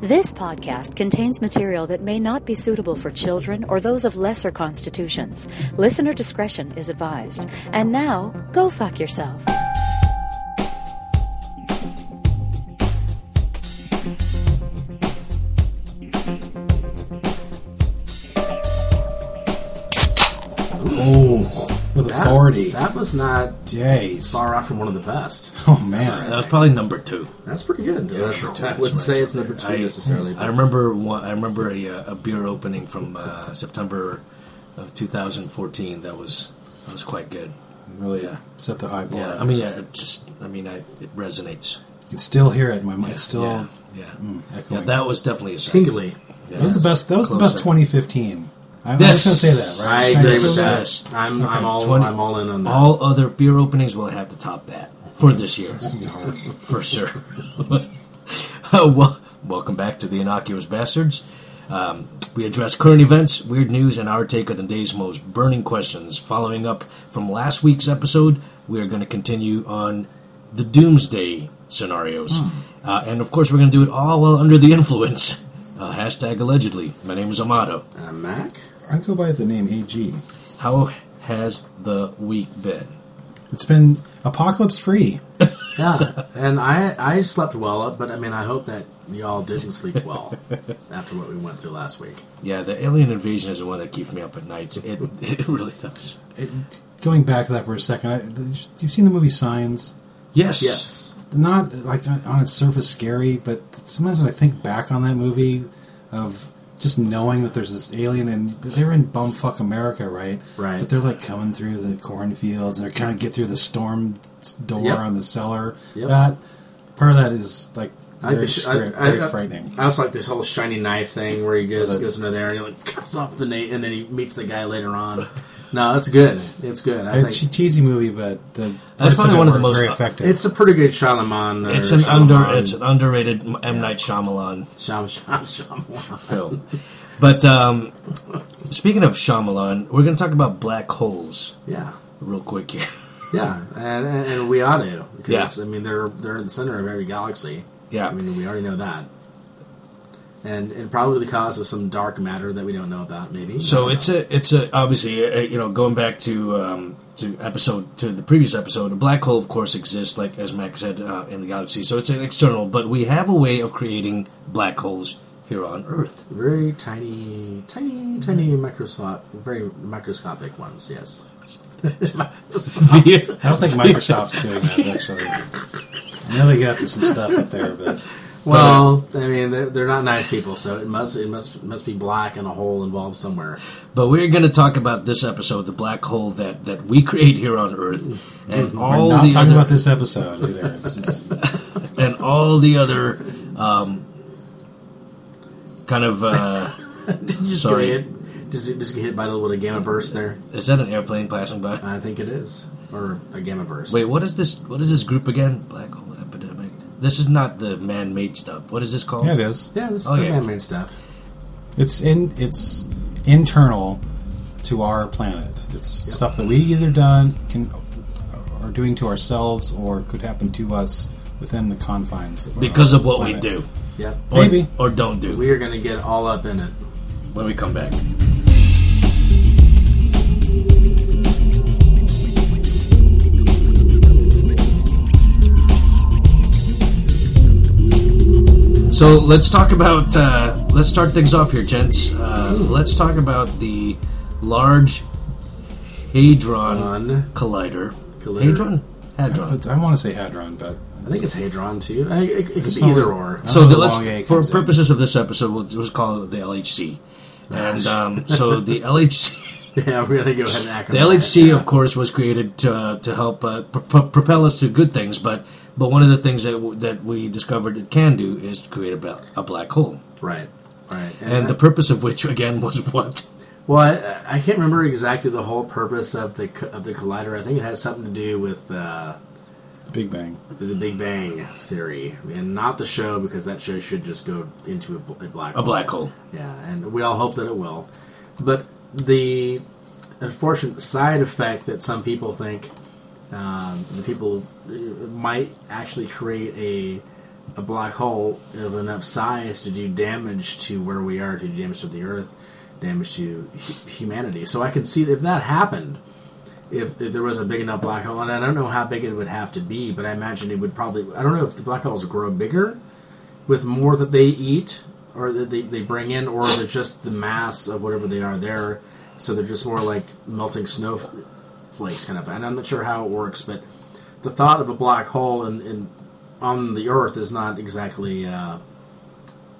This podcast contains material that may not be suitable for children or those of lesser constitutions. Listener discretion is advised. And now, go fuck yourself. Authority. That was not Days. far off from one of the best. Oh man, That was probably number two. That's pretty good. That's- sure. I wouldn't say it's number two I, necessarily. I remember one, I remember a, uh, a beer opening from uh, September of 2014 that was that was quite good. Really Yeah. set the high bar. Yeah, I mean, yeah, it just I mean, I, it resonates. you can still hear it in my mind. It's still yeah, yeah. mm, Yeah, echoing. that was definitely a second. Tingly. Yeah. that was the best. That was the Close best second. 2015. I, I was Yes. going to say that. I Right? Can agree just with say that. I'm, I'm all 20 I'm all in on that. All other beer openings will have to top that for this year, That's gonna be hard. for sure. Uh, well, welcome back to the Innocuous Bastards. Um, we address current events, weird news, and our take on the day's most burning questions. Following up from last week's episode, we are going to continue on the doomsday scenarios. Uh, and of course, we're going to do it all while under the influence. Uh, hashtag allegedly. My name is Amato. I'm Mac. I go by the name AG. How has the week been? It's been apocalypse free. Yeah, and I I slept well, but I mean I hope that y'all didn't sleep well after what we went through last week. Yeah, the alien invasion is the one that keeps me up at night. It, it really does. It, going back to that for a second, I, you've seen the movie Signs. Yes. Yes. Not like on on its surface scary, but sometimes when I think back on that movie, of just knowing that there's this alien and they're in bumfuck America, right? Right. But they're like coming through the cornfields and they're kind of get through the storm door Yep. on the cellar. Yep. That part of that is like very, I, scary- I, very I- frightening. I also like this whole shiny knife thing where he goes goes into there and he like cuts off the na- and then he meets the guy later on. No, it's good. It's good. I It's a cheesy movie, but the That's probably one of the most- very effective. it's a pretty good Shalaman. Or It's an Shyamalan- under it's an underrated M Night Shyamalan Sham, Sham, Shyamalan. film. But um, speaking of Shyamalan, we're going to talk about black holes Yeah, real quick here. yeah, and, and, and we ought to because Yeah. I mean they're they're in the center of every galaxy. Yeah. I mean we already know that, and and probably the cause of some dark matter that we don't know about. Maybe So it's a it's a obviously uh, you know going back to um, to episode to the previous episode, a black hole of course exists like as Mac said uh, in the galaxy. So it's an external, but we have a way of creating black holes here on Earth. very tiny, tiny, tiny microscopic, very microscopic ones. Yes. I don't think Microsoft's doing that actually. I know they got to some stuff up there, but Well, I mean, they're, they're not nice people, so it must it must must be black and a hole involved somewhere. But we're going to talk about this episode, the black hole that, that we create here on Earth, and all we're not the talking other, about this episode either. Just, and all the other um, kind of. Uh, Just Sorry. get just just get hit by a little bit of gamma burst there. is that an airplane passing by? I think it is, or a gamma burst. Wait, what is this? What is this group again? Black hole epidemic. This is not the man-made stuff. What is this called? yeah, it is. Yeah, this is Oh, the man-made stuff. It's in. It's internal to our planet. It's stuff that we either done can are doing to ourselves or could happen to us within the confines of our Because of what we do, Yep. or, Maybe. or don't do. We are going to get all up in it. when we come back. So let's talk about. Uh, let's start things off here, gents. Uh, let's talk about the large hadron On, collider. Collider. Hadron, hadron. But I want to say hadron, but I think it's hadron too. I, it, it could It's be not- either or. So the, the let's, long A for comes in. purposes of this episode, we'll just call it the LHC. And um, so the LHC, yeah, we're going to go ahead and act. the LHC, of course, was created to, to help uh, pr- pr- propel us to good things. But but one of the things that w- that we discovered it can do is to create a, bla- a black hole. Right, right. And the purpose of which again was what? Well, I, I can't remember exactly the whole purpose of the of the collider. I think it has something to do with the Big Bang. the Big Bang theory, and not the show because that show should just go into a, a black A black hole. Yeah, and we all hope that it will. But the unfortunate side effect that some people think um, the people uh, might actually create a a black hole of enough size to do damage to where we are, to do damage to the Earth, damage to hu- humanity. So I can see that if that happened, if, if there was a big enough black hole, and I don't know how big it would have to be, but I imagine it would probably. I don't know if the black holes grow bigger with more that they eat or that they, they bring in, or is it just the mass of whatever they are there? So they're just more like melting snowflakes, kind of. And I'm not sure how it works, but the thought of a black hole in, in on the Earth is not exactly uh,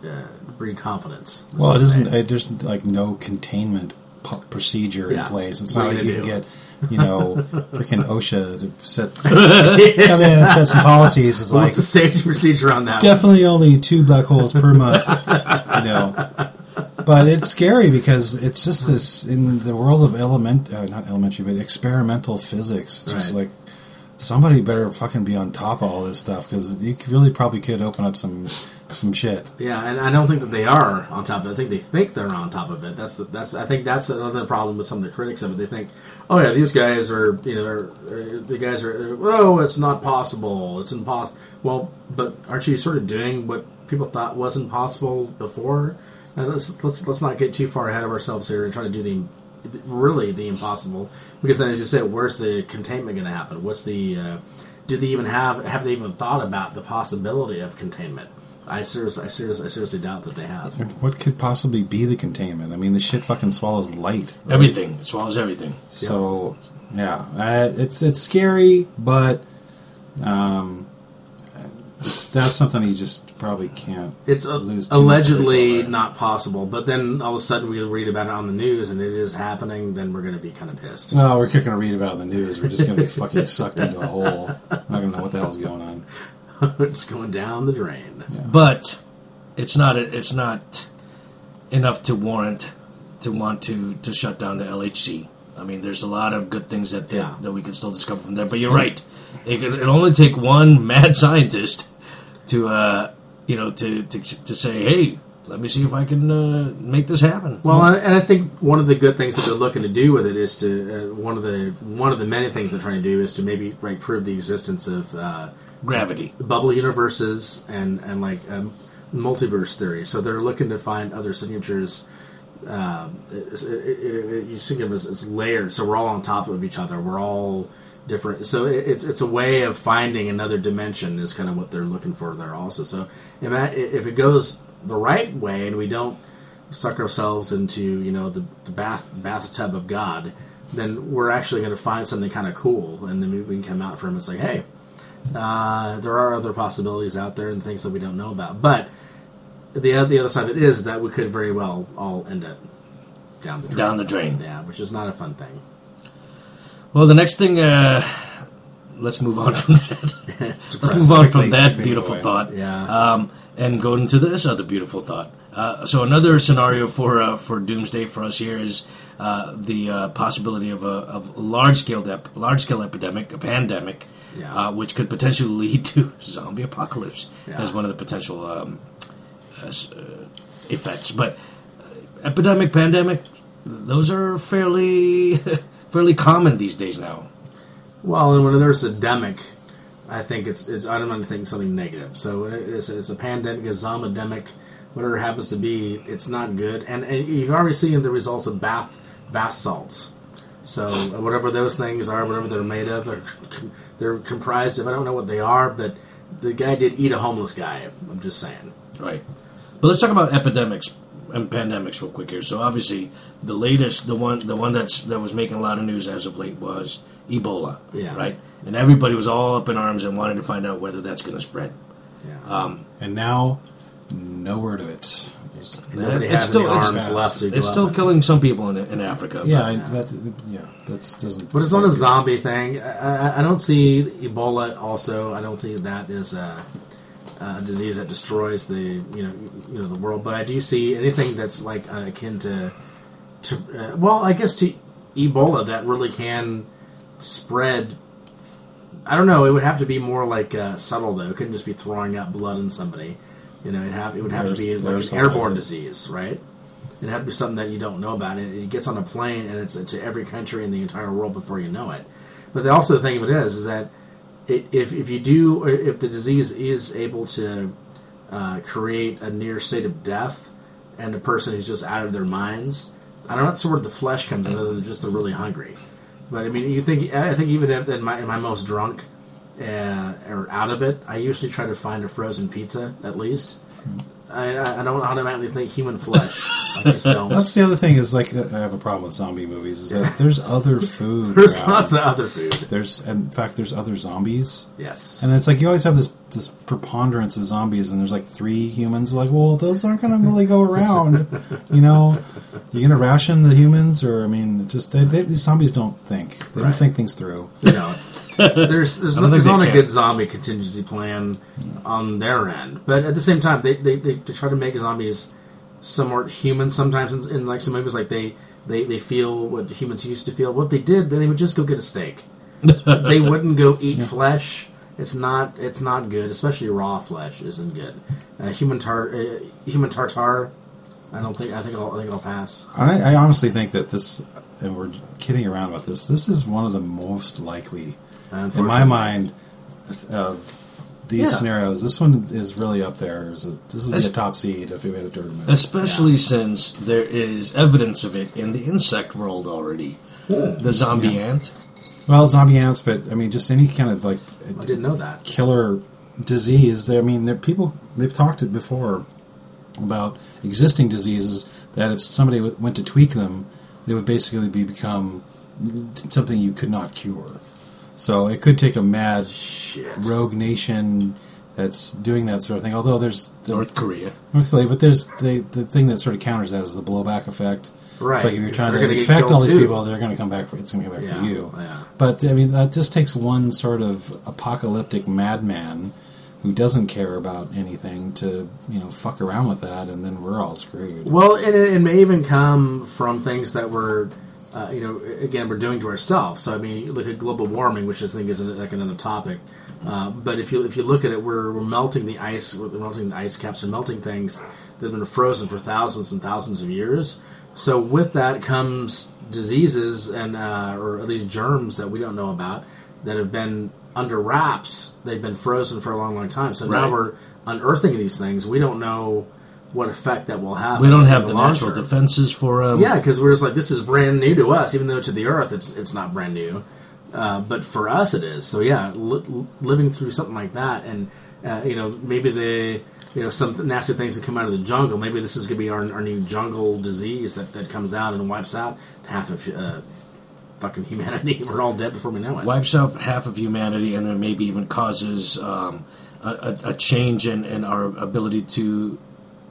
uh, breed confidence. Well, it isn't. It, there's like no containment p- procedure Yeah. in place. It's What not like you you can get, you know, freaking OSHA to set come in and set some policies. It's like What's the safety procedure on that? one? definitely only two black holes per month. You know, but it's scary because it's just this in the world of element, uh, not elementary, but experimental physics. It's just Right. like somebody better fucking be on top of all this stuff because you really probably could open up some some shit. Yeah, and I don't think that they are on top of it. I think they think they're on top of it. That's the, that's I think that's another problem with some of the critics of it. They think, oh yeah, these guys are you know are, are, the guys are oh it's not possible, it's impossible. Well, but aren't you sort of doing what people thought was impossible before? And let's let's let's not get too far ahead of ourselves here and try to do the really the impossible because then as you said, where's the containment going to happen? What's the uh, do they even have have they even thought about the possibility of containment? I seriously, I seriously, I seriously doubt that they have. What could possibly be the containment? I mean, the shit fucking swallows light. right? Everything. It swallows everything. So yeah, uh, it's it's scary, but um, it's that's something you just probably can't. It's a, lose too much allegedly sleep not possible, but then all of a sudden we read about it on the news and it is happening. Then we're going to be kind of pissed. No, we're not going to read about it in the news. We're just going to be fucking sucked into a hole. Not going to know what the hell's going on. it's going down the drain. But it's not. It's not enough to warrant to want to to shut down the LHC. I mean, there's a lot of good things that that, Yeah. that we can still discover from there. But you're right. It can only take one mad scientist to uh, you know to, to to say, hey, let me see if I can uh, make this happen. Well, and I think one of the good things that they're looking to do with it is to uh, one of the one of the many things they're trying to do is to maybe like prove the existence of uh, Gravity. bubble universes and and like um, multiverse theory. So they're looking to find other signatures. Um, it, it, it, you think of as, as layered, so we're all on top of each other. We're all different. So it, it's it's a way of finding another dimension. Is kind of what they're looking for there also. So if, that, if it goes the right way and we don't suck ourselves into you know the, the bath bathtub of God, then we're actually going to find something kind of cool, and then we can come out from it and say, hey. Uh, there are other possibilities out there and things that we don't know about. But the the other side of it is that we could very well all end up down the drain. Down the drain. Yeah, which is not a fun thing. Well, the next thing. Uh, let's move on from that. Let's move on from that beautiful thought. Yeah. Um, and go into this other beautiful thought. Uh, so another scenario for uh, for doomsday for us here is uh, the uh, possibility of a of large scale ep- large scale epidemic, a pandemic, Yeah. uh, which could potentially lead to zombie apocalypse Yeah. as one of the potential um, uh, uh, effects. But uh, epidemic, pandemic, those are fairly fairly common these days now. Well, and when there's a demic, I think it's, it's I don't think something negative. So it is, it's a pandemic, a zombidemic, whatever it happens to be, it's not good. And, and you've already seen the results of bath bath salts. So uh, whatever those things are, whatever they're made of, they're, they're comprised of. I don't know what they are, but the guy did eat a homeless guy. I'm just saying. Right. But let's talk about epidemics and pandemics real quick here. So obviously, the latest, the one, the one that's that was making a lot of news as of late was Ebola. Yeah. Right. And everybody was all up in arms and wanted to find out whether that's going to spread. Yeah. And now, no word of it. Nobody it's has still- any arms fast. left to It's still and- killing some people in, in Africa. Yeah, but- I, that, yeah, that's doesn't. But it's not a zombie thing. I, I, I don't see Ebola. Also, I don't see that as a, a disease that destroys the you know you know the world. But I do see anything that's like uh, akin to to uh, well, I guess to Ebola that really can spread. I don't know. It would have to be more like uh, subtle though. It couldn't just be throwing out blood in somebody. You know, it have it would have to be like an airborne disease, right? It had to be something that you don't know about. It, it gets on a plane and it's to every country in the entire world before you know it. But the, also the thing of it is, is that it, if if you do, if the disease is able to uh, create a near state of death, and the person is just out of their minds, I don't know that's where the flesh comes in, other than just they're really hungry. But I mean, you think I think even if in my in my most drunk uh, or out of it, I usually try to find a frozen pizza at least. I, I I don't automatically think human flesh. I just don't. That's the other thing is like I have a problem with zombie movies is that there's other food. There's around. lots of other food. There's in fact there's other zombies, Yes. and it's like you always have this this preponderance of zombies, and there's like three humans. Like, well, those aren't going to really go around. You know, you're going to ration the humans, or I mean, it's just they, they, these zombies don't think. They don't think things through. you know, there's there's, no, there's not a good zombie contingency plan on their end, but at the same time, they they, they, they try to make zombies somewhat human. Sometimes in, in like some movies, like they, they they feel what humans used to feel. What they did, then they would just go get a steak. they wouldn't go eat flesh. It's not it's not good, especially raw flesh isn't good. Uh, human tar uh, human tartar. I don't think I think I'll I think I'll pass. I, I honestly think that this, and we're kidding around about this. This is one of the most likely, in my mind, of these Yeah. scenarios. This one is really up there. A, this would be a top seed if we had a tournament. Especially since there is evidence of it in the insect world already. The zombie Yeah. ant. Well, zombie ants, but I mean, just any kind of like I didn't know that. killer disease. I mean, there people they've talked it before about existing diseases that if somebody went to tweak them, they would basically be become something you could not cure. So it could take a mad Shit. rogue nation that's doing that sort of thing. Although there's the North Korea. North Korea, but there's the the thing that sort of counters that is the blowback effect. Right, It's like if you're trying to infect all these too. people, they're going to come back. For, it's going to come back Yeah, for you. yeah. But I mean, that just takes one sort of apocalyptic madman who doesn't care about anything to you know fuck around with that, and then we're all screwed. Well, and it, it may even come from things that we're, uh, you know, again, we're doing to ourselves. So I mean, you look at global warming, which I think is like another topic. Uh, but if you if you look at it, we're, we're melting the ice, we're melting the ice caps, and melting things that have been frozen for thousands and thousands of years. So with that comes diseases and uh, or at least germs that we don't know about that have been under wraps. They've been frozen for a long, long time. So now we're unearthing these things. We don't know what effect that will have. We don't have the natural term. defenses for um, Yeah, because we're just like this is brand new to us, even though to the Earth it's it's not brand new, uh, but for us it is. So yeah, li- living through something like that, and uh, you know maybe the you know some nasty things that come out of the jungle. Maybe this is going to be our, our new jungle disease that, that comes out and wipes out half of uh, fucking humanity. We're all dead before we know it. wipes out half of humanity and then maybe even causes um, a, a, a change in, in our ability to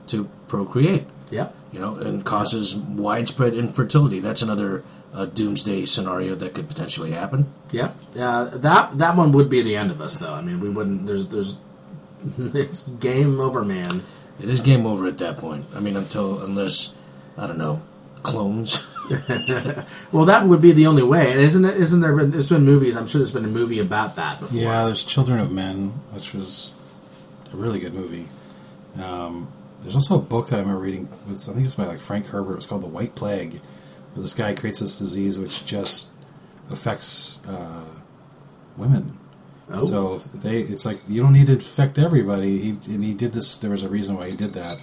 to procreate. Yep. You know, and causes widespread infertility. That's another uh, doomsday scenario that could potentially happen. Yeah. Uh, that that one would be the end of us, though. I mean, we wouldn't. There's there's it's game over, man. It is game over at that point. I mean, until unless I don't know clones. Well, that would be the only way, and isn't it? Isn't there? Been, there's been movies. I'm sure there's been a movie about that before. Yeah, there's Children of Men, which was a really good movie. Um, there's also a book that I remember reading. It's, I think it's by like Frank Herbert. It's called The White Plague, where this guy creates this disease which just affects uh, women. Oh. So they, it's like you don't need to infect everybody. He, and he did this. There was a reason why he did that,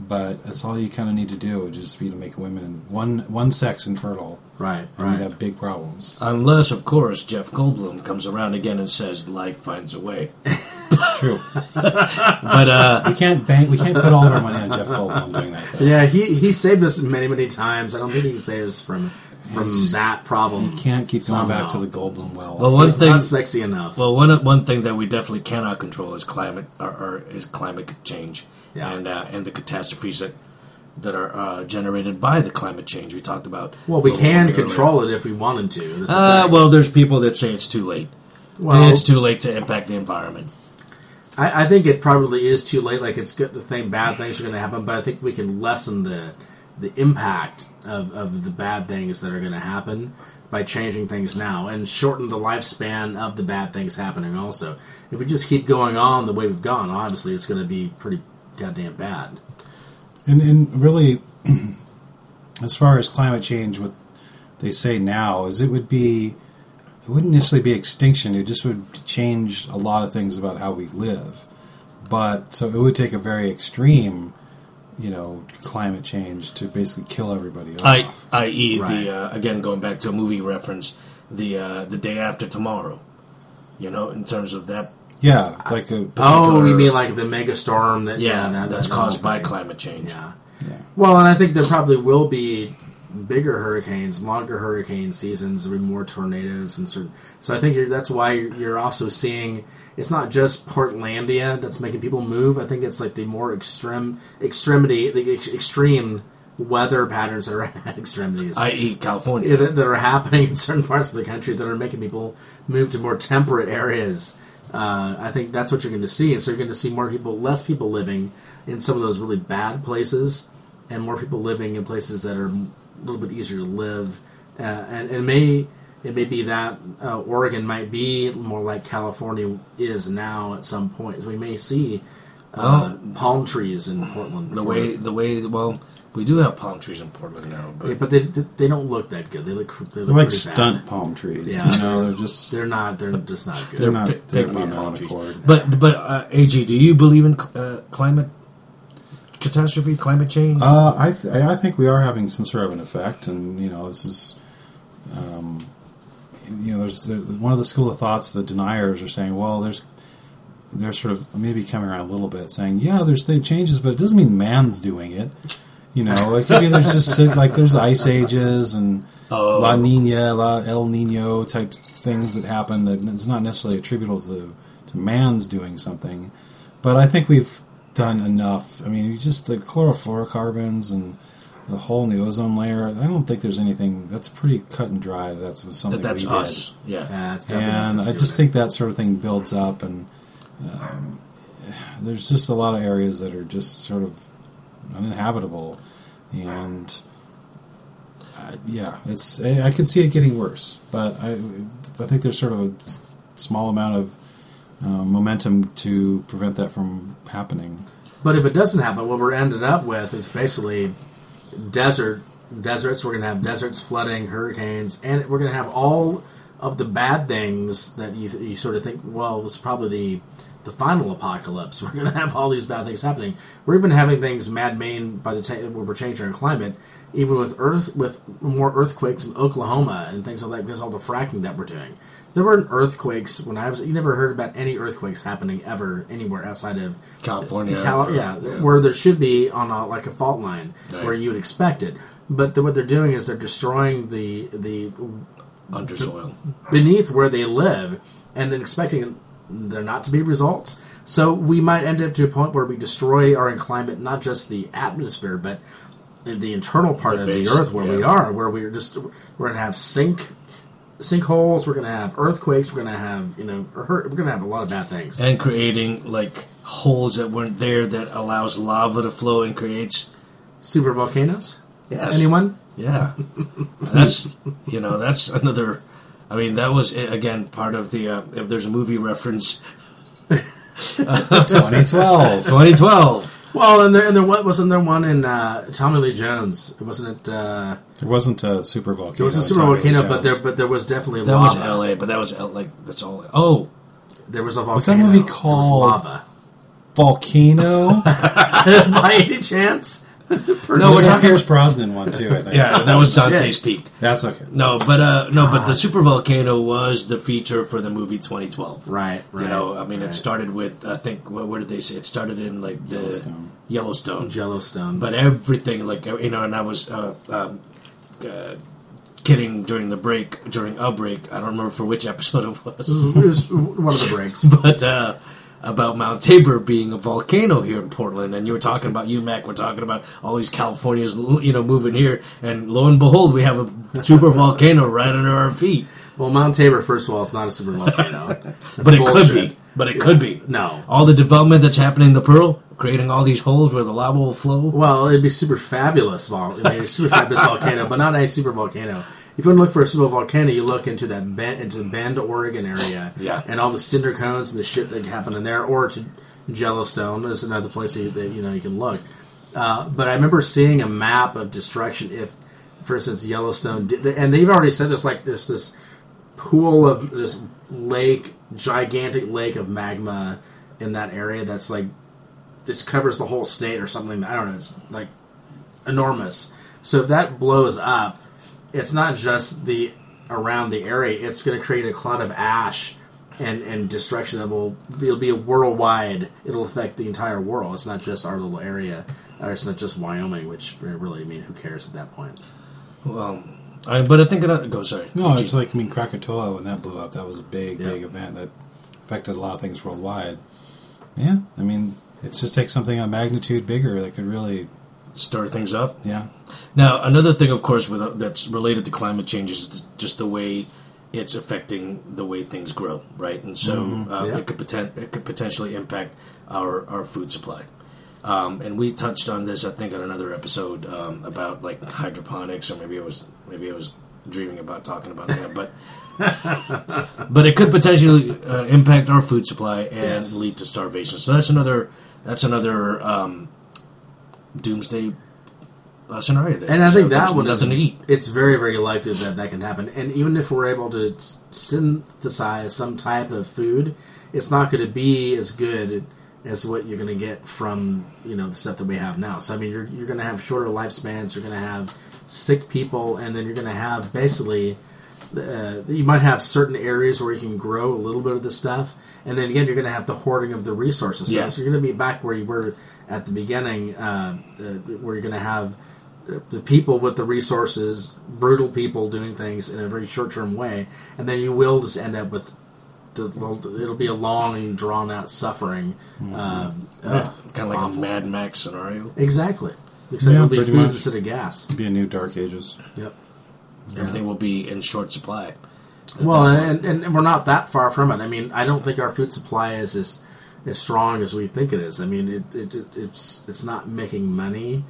but that's all you kind of need to do. Would just be to make women one one sex infertile, Right. and Right. you'd have big problems. Unless, of course, Jeff Goldblum comes around again and says life finds a way. True. But uh, we can't bank. We can't put all of our money on Jeff Goldblum doing that. Though. Yeah, he he saved us many many times. I don't think he can save us from from He's- that problem. You can't keep going back to the Goldblum well. well, one He's thing not sexy enough. Well, one one thing that we definitely cannot control is climate, or, or is climate change, Yeah. and uh, and the catastrophes that that are uh, generated by the climate change. We talked about. well, we can warming earlier. control it if we wanted to. Uh, well, there's people that say it's too late. Well, and it's too late to impact the environment. I, I think it probably is too late. Like it's good to think bad things are going to happen, but I think we can lessen the the impact of, of the bad things that are going to happen by changing things now and shorten the lifespan of the bad things happening. Also, if we just keep going on the way we've gone, obviously it's going to be pretty goddamn bad. and, and really, as far as climate change, what they say now is it would be it wouldn't necessarily be extinction. It just would change a lot of things about how we live. But so it would take a very extreme, you know, climate change to basically kill everybody off. I, i.e., Right. the uh, again going back to a movie reference, the uh, the day after tomorrow. You know, in terms of that, yeah, like a Oh, you mean like the mega storm that? yeah, that, that's that caused by climate change. Yeah. yeah. Well, and I think there probably will be bigger hurricanes, longer hurricane seasons, there'll be more tornadoes and certain. So I think you're, that's why you're, you're also seeing. It's not just Portlandia that's making people move. I think it's like the more extreme extremity, the ex- extreme weather patterns that are at extremities. i.e., California. That, that are happening in certain parts of the country that are making people move to more temperate areas. Uh, I think that's what you're going to see. And so you're going to see more people, less people living in some of those really bad places, and more people living in places that are a little bit easier to live. Uh, and, and it may it may be that uh, Oregon might be more like California is now at some point. We may see uh, palm trees in Portland. the way the way well, we do have palm trees in Portland now, but Yeah, but they they don't look that good. They look they look They're like pretty bad. stunt palm trees. Yeah. You know, they're just They're not. They're just not good. they're not pick- they're pick not me palm own trees. accord. But but uh, AG, do you believe in uh, climate catastrophe, climate change? Uh, I th- I think we are having some sort of an effect, and you know, this is, um, you know, there's, there's one of the school of thoughts. The deniers are saying, well, there's, they're sort of maybe coming around a little bit, saying, yeah, there's the changes, but it doesn't mean man's doing it. You know, like maybe there's just like there's ice ages and Oh. La Nina, La El Nino type things that happen that is not necessarily attributable to to man's doing something. But I think we've done enough. I mean, you just the chlorofluorocarbons and the hole in the ozone layer. I don't think there's anything that's pretty cut and dry. That's something that that's we did. us. Yeah. Yeah, it's And I just think that sort of thing builds up, and um, there's just a lot of areas that are just sort of uninhabitable, and uh, yeah, it's I I could see it getting worse, but I I think there's sort of a small amount of uh, momentum to prevent that from happening. But if it doesn't happen, what we're ended up with is basically desert deserts. We're going to have deserts, flooding, hurricanes, and we're going to have all of the bad things that you, you sort of think. Well, this is probably the the final apocalypse. We're going to have all these bad things happening. We're even having things mad-made by the time where we're changing our climate. Even with earth, with more earthquakes in Oklahoma and things like that, because of all the fracking that we're doing. There weren't earthquakes when I was. You never heard about any earthquakes happening ever anywhere outside of California. Cal- yeah, where there should be on a like a fault line Right. where you would expect it. But the, what they're doing is they're destroying the the under soil. beneath where they live, and then expecting there not to be results. So we might end up to a point where we destroy our climate, not just the atmosphere, but the internal part The of base, the earth where we are, where we're just we're gonna have sink sinkholes, we're gonna have earthquakes, we're gonna have you know hurt, we're gonna have a lot of bad things. And creating like holes that weren't there that allows lava to flow and creates Super volcanoes. Yes. Anyone? Yeah, that's you know that's another. I mean, that was eh, again part of the. Uh, if there's a movie reference, 2012. 2012. Well, and there, and there wa- wasn't there one in uh, Tommy Lee Jones. It wasn't it. Uh, There wasn't a super volcano. it wasn't super Tommy volcano, but there but there was definitely That lava. was L.A., but that was L- like that's all. Oh, There was a volcano. Was that movie There was called- lava? volcano. By any chance? No, There's we're a talking. Pierce Brosnan one too. I think. Yeah, that was Dante's Shit. Peak. that's okay. No, but uh, no, but the super volcano was the feature for the movie 2012. Right, right. You know, I mean, right. it started with I think what, what did they say? It started in like the Yellowstone. Yellowstone. Yellowstone. but everything like you know and i was uh, um, uh, kidding during the break during a break i don't remember for which episode it was it was one of the breaks. but uh, about mount tabor being a volcano here in portland and you were talking about you mac we're talking about all these californians you know moving here and lo and behold we have a super volcano right under our feet Well, Mount Tabor, first of all, it's not a super volcano. But it could be but it could be No. all the development that's happening in the pearl creating all these holes where the lava will flow Well, it'd be super fabulous, vol- I mean, a super fabulous volcano, but not a super volcano. If you want to look for a super volcano, you look into that Bend, into the Bend, Oregon area, Yeah. and all the cinder cones and the shit that happened in there, or to Yellowstone is another place that, that you know you can look. Uh, but I remember seeing a map of destruction. If, for instance, Yellowstone, did, and they've already said there's like there's this pool of this lake, gigantic lake of magma in that area that's like just covers the whole state or something. I don't know. It's like enormous. So if that blows up, it's not just the around the area. It's going to create a cloud of ash and and destruction that will it'll be a worldwide. It'll affect the entire world. It's not just our little area. Or it's not just Wyoming, which really, I mean, who cares at that point? Well, I, but I think it go. Sorry. No, it's like I mean Krakatoa when that blew up. That was a big, Yeah. big event that affected a lot of things worldwide. Yeah, I mean it just takes something a magnitude bigger that could really, stir things up. yeah. Now, another thing, of course, with, uh, that's related to climate change is just the way it's affecting the way things grow, right? And so uh, Yeah. it could poten- it could potentially impact our our food supply. Um, and we touched on this, I think, on another episode um, about like hydroponics, or maybe I was maybe I was dreaming about talking about that, but but it could potentially uh, impact our food supply and Yes. lead to starvation. So that's another that's another um, doomsday scenario. There. And I So think that one doesn't eat. It's very, very likely that that can happen. And even if we're able to synthesize some type of food, it's not going to be as good as what you're going to get from you know the stuff that we have now. So I mean, you're you're going to have shorter lifespans. You're going to have sick people, and then you're going to have basically. Uh, you might have certain areas where you can grow a little bit of this stuff, and then again, you're going to have the hoarding of the resources. So, Yeah. so you're going to be back where you were at the beginning, uh, uh, where you're going to have the people with the resources, brutal people doing things in a very short term way, and then you will just end up with the. It'll be a long and drawn out suffering. Um, uh, kind of like a Mad Max scenario. Exactly. Except Yeah, it'll be pretty food much. instead of gas. Be a new Dark Ages. Yep. Everything will be in short supply. Well, and, and, and we're not that far from it. I mean, I don't think our food supply is as as strong as we think it is. I mean, it, it, it it's it's not making money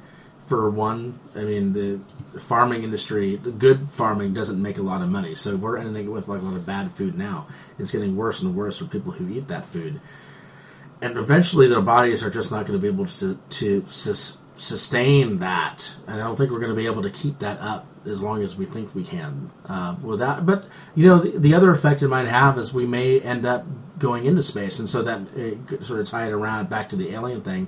for one. I mean, the farming industry, the good farming doesn't make a lot of money. So we're ending with like a lot of bad food now. It's getting worse and worse for people who eat that food, and eventually their bodies are just not going to be able to to sus- sustain that. And I don't think we're going to be able to keep that up as long as we think we can uh, with that. But you know, the, the other effect it might have is we may end up going into space, and so that uh, sort of tie it around back to the alien thing.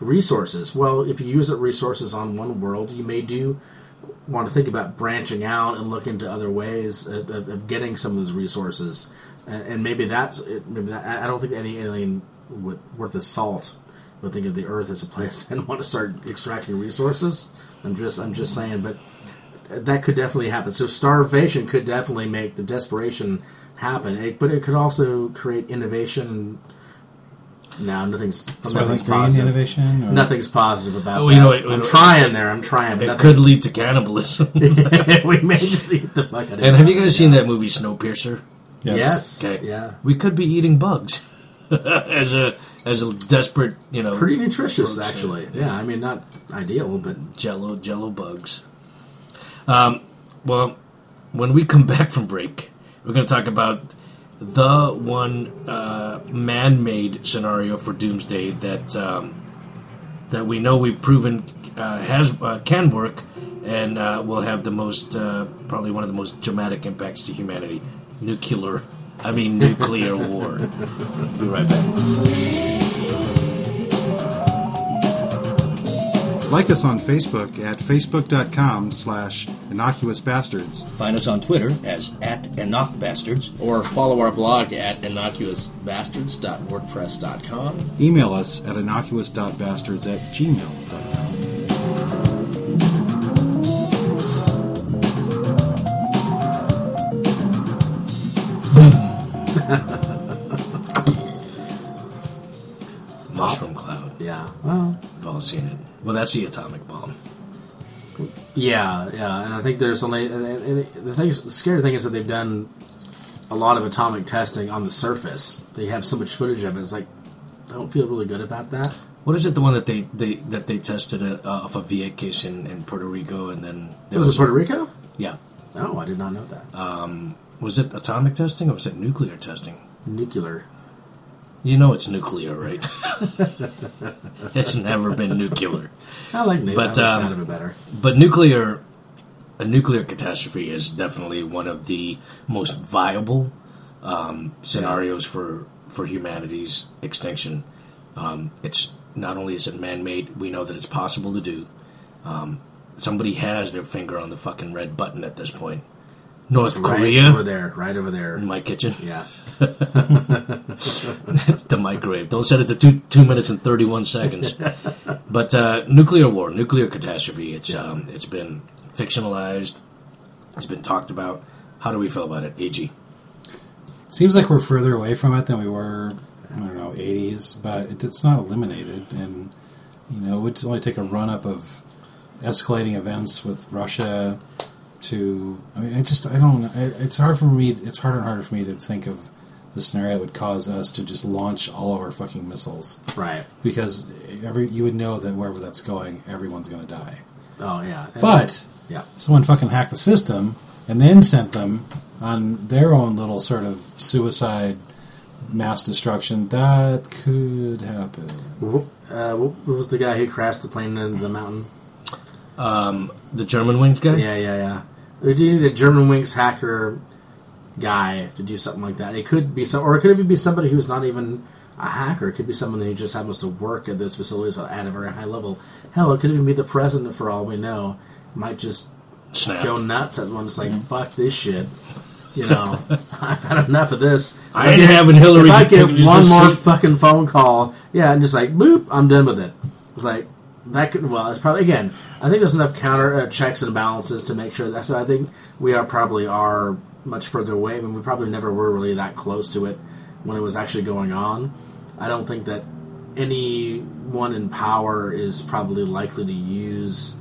Resources. Well, if you use up resources on one world, you may do want to think about branching out and look into other ways of, of, of getting some of those resources, and, and maybe that's maybe that, I I don't think any alien would worth the salt would think of the Earth as a place and want to start extracting resources. I'm just I'm just saying, but that could definitely happen. So starvation could definitely make the desperation happen, it, but it could also create innovation. No, nothing's nothing's Green positive. innovation. Or, Nothing's positive about Oh, that. you know what- you I'm know- trying there. I'm trying, but It nothing, could lead to cannibalism. we may just eat the fuck out of and have you guys seen that movie Snowpiercer? Yes. Okay. Yeah. We could be eating bugs as a as a desperate, you know, Pretty nutritious, Protein. actually. Yeah. I mean, not ideal, but jello jello bugs. Um, well, when we come back from break, we're going to talk about the one uh, man-made scenario for Doomsday that um, that we know we've proven uh, has uh, can work and uh, will have the most uh, probably one of the most dramatic impacts to humanity: nuclear. I mean, nuclear war. Be right back. Like us on Facebook at facebook.com slash innocuous bastards. Find us on Twitter as at Bastards. Or follow our blog at innocuousbastards.wordpress.com. Email us at innocuous.bastards at gmail.com. Mushroom cloud. yeah. Well, We've all seen it. Well, that's the atomic bomb. Yeah, yeah. And I think there's only. The thing, the scary thing is that they've done a lot of atomic testing on the surface. They have so much footage of it. It's like, I don't feel really good about that. What is it? The one that they, they that they tested uh, off of Vieques in, in Puerto Rico, and then there Was it Puerto Rico? Yeah, Oh, I did not know that. was it atomic testing or was it nuclear testing? Nuclear. You know it's nuclear, right? it's never been nuclear, I like nuclear. But, um, sound of it better. but nuclear a nuclear catastrophe is definitely one of the most viable um, scenarios for for humanity's extinction. Um, it's not only is it man-made, we know that it's possible to do. Um, somebody has their finger on the fucking red button at this point. North It's right Korea over there, right over there. in my kitchen. Yeah, the microwave. Don't set it to two two minutes and thirty one seconds. but uh, nuclear war, nuclear catastrophe. It's um, it's been fictionalized. It's been talked about. How do we feel about it, Ag? Seems like we're further away from it than we were, I don't know, 80s, but it, it's not eliminated. And, you know, it would only take a run up of escalating events with Russia to. I mean, I just, I don't it's hard for me, it's harder and harder for me to think of the scenario that would cause us to just launch all of our fucking missiles. right. Because every you would know that wherever that's going, everyone's going to die. Oh yeah, But yeah, someone fucking hacked the system and then sent them on their own little sort of suicide mass destruction. That could happen. Uh, what what was the guy who crashed the plane into the mountain? Um, the Germanwings guy. Yeah, yeah, yeah. We do need a Germanwings hacker guy to do something like that. It could be some, or it could even be somebody who's not even a hacker. It could be someone who just happens to work at this facility at a very high level. Hell, it could even be the president for all we know. Might just Snap. go nuts at one. It's like fuck this shit. You know, I've had enough of this. I ain't having Hillary If I get one more seat. fucking phone call, yeah, and just like boop, I'm done with it. It's like that could well, it's probably again. I think there's enough counter uh, checks and balances to make sure that's. I think we are probably are much further away. I mean, we probably never were really that close to it when it was actually going on. I don't think that anyone in power is probably likely to use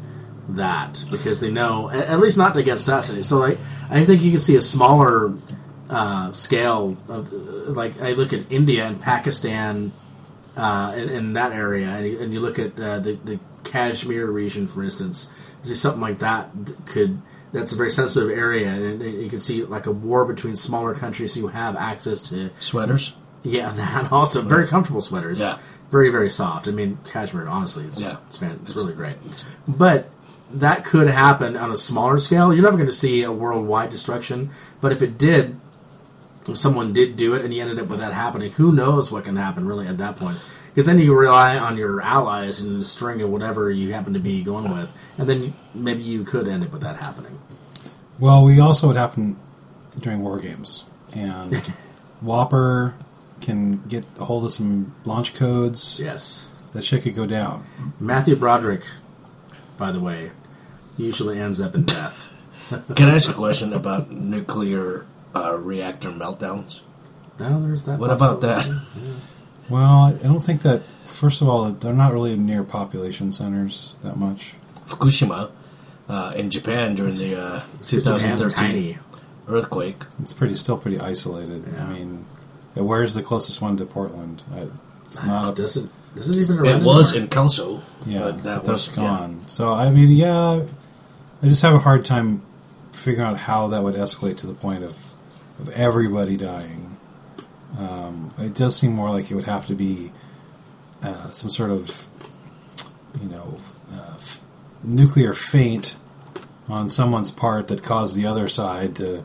that because they know, at, least not against us. So, like, I think you can see a smaller uh, scale of like I look at India and Pakistan uh, in, in that area, and you, and you look at uh, the, the Kashmir region, for instance. You see something like that could that's a very sensitive area, and, and you can see like a war between smaller countries who have access to Sweaters. yeah, that also very comfortable sweaters. Yeah. very very soft. I mean, cashmere honestly, it's Yeah. it's, fan, it's really great. But that could happen on a smaller scale. You're never going to see a worldwide destruction, but if it did, if someone did do it and you ended up with that happening, who knows what can happen really at that point? Because then you rely on your allies and the string of whatever you happen to be going with, and then maybe you could end up with that happening. Well, we also would happen during war games, and WOPR can get a hold of some launch codes. Yes. That shit could go down. Matthew Broderick, by the way, usually ends up in death. Can I ask a question about nuclear uh, reactor meltdowns? No, there's that. What about possibility. Well, I don't think that. First of all, they're not really near population centers that much. Fukushima uh, in Japan during the uh, 2013 earthquake. It's pretty, still pretty isolated. Yeah. I mean, where's the closest one to Portland? It's not up. Doesn't doesn't even around It was anymore. in Kelso. Yeah, but so that that's was gone. So I mean, yeah, I just have a hard time figuring out how that would escalate to the point of of everybody dying. Um, it does seem more like it would have to be uh, some sort of, you know, uh, f- nuclear feint on someone's part that caused the other side to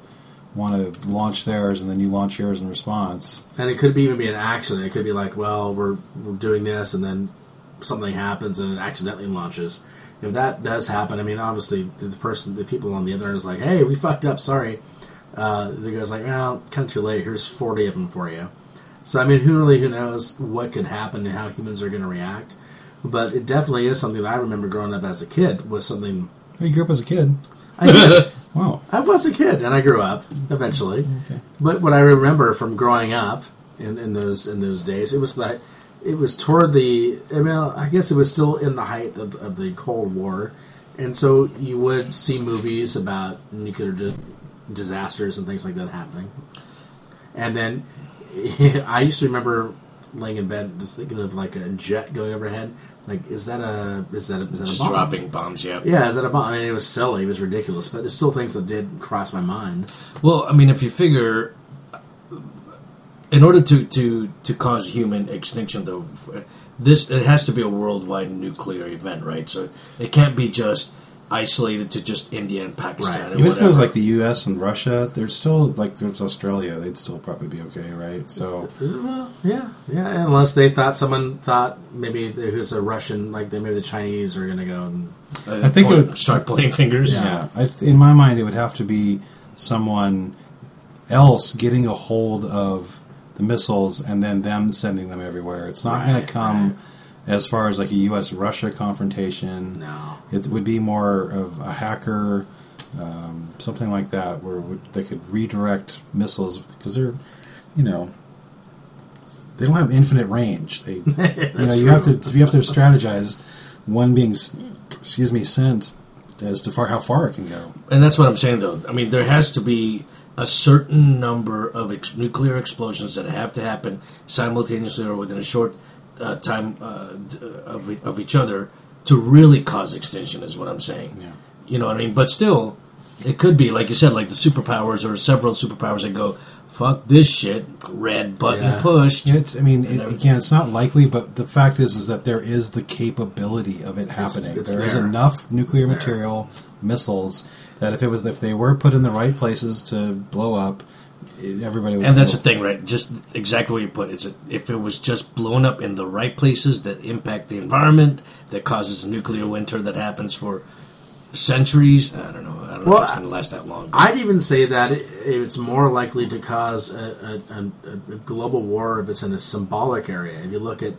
want to launch theirs, and then you launch yours in response. and it could even be an accident. It could be like, well, we're we're doing this, and then something happens and it accidentally launches. If that does happen, I mean, obviously the person, the people on the other end is like, hey, we fucked up, sorry. Uh, the guy's like, well, kind of too late. Here's forty of them for you. So I mean, who really who knows what could happen and how humans are going to react. But it definitely is something that I remember growing up as a kid was something Oh, You grew up as a kid. I did. Wow. I was a kid, and I grew up eventually. Okay. But what I remember from growing up in, in those in those days, it was that it was toward the. I mean, I guess it was still in the height of, of the Cold War, and so you would see movies about nuclear disasters and things like that happening. And then I used to remember laying in bed just thinking of like a jet going overhead. Like, is that a is that a, is that Just a bomb? dropping bombs, yeah. Yeah, is that a bomb? I mean, it was silly, it was ridiculous, but there's still things that did cross my mind. Well, I mean, if you figure, in order to, to, to cause human extinction, though, this it has to be a worldwide nuclear event, right? So it can't be just isolated to just India and Pakistan. Right. or Even if it was like the U.S. and Russia, there's still like there's Australia. They'd still probably be okay, right? So Well, yeah, yeah. Unless they thought someone thought maybe there was a Russian, like maybe the Chinese are going to go and Uh, I think it would- start pointing fingers. yeah, I th- in my mind, it would have to be someone else getting a hold of the missiles and then them sending them everywhere. It's not going to come as far as like a U.S. Russia confrontation. no. It would be more of a hacker, um, something like that, where they could redirect missiles because they're, you know, they don't have infinite range. They, you know, you have to you have to strategize one being, excuse me, sent as to far how far it can go. And that's what I'm saying, though. I mean, there has to be a certain number of ex- nuclear explosions that have to happen simultaneously or within a short uh, time uh, of, e- of each other to really cause extinction, is what I'm saying. Yeah. You know what I mean? But still, it could be, like you said, like the superpowers or several superpowers that go, fuck this shit, red button Yeah. pushed. It's, I mean, it, again, it's not likely, but the fact is, is that there is the capability of it happening. it's there is there. enough nuclear It's there. material, missiles, that if it was, if they were put in the right places to blow up, it, everybody would. And that's the thing, right? Just exactly what you put. It's if it was just blown up in the right places that impact the environment, that causes a nuclear winter that happens for centuries. I don't know. I don't know if it's going to last that long. I'd even say that it, it's more likely to cause a, a, a, a global war if it's in a symbolic area. If you look at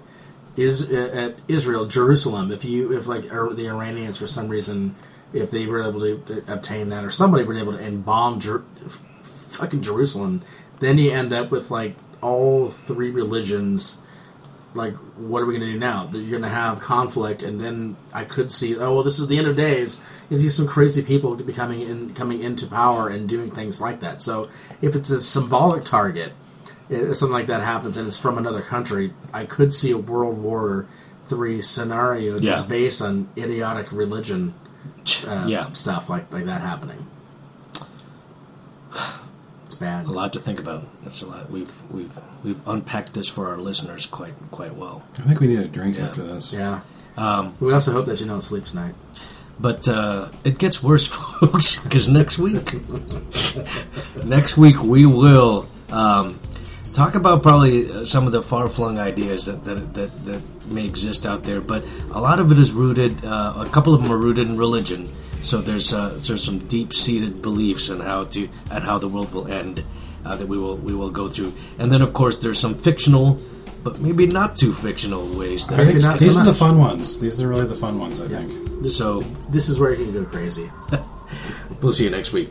is at Israel, Jerusalem. If you if like er, the Iranians for some reason, if they were able to, to obtain that, or somebody were able to and bomb Jer- fucking Jerusalem, then you end up with like all three religions. Like, what are we going to do now? That You're going to have conflict, and then I could see, oh well, this is the end of days. You see some crazy people becoming in, coming into power and doing things like that. So, if it's a symbolic target, if something like that happens and it's from another country, I could see a World War Three scenario just Yeah. based on idiotic religion uh, yeah, stuff like like that happening. It's bad. a lot to think about. That's a lot. We've we've we've unpacked this for our listeners quite quite well. I think we need a drink Yeah. after this. Yeah. Um, We also hope that you don't sleep tonight. But uh, it gets worse, folks, because next week, next week we will um, talk about probably uh, some of the far-flung ideas that, that that that may exist out there. But a lot of it is rooted. Uh, a couple of them are rooted in religion. So there's uh, there's some deep-seated beliefs in how to and how the world will end uh, that we will we will go through. And then of course there's some fictional, but maybe not too fictional ways that I think Maybe not so these are the fun ones. These are really the fun ones. I think. So This is where you can go crazy. we'll see you next week.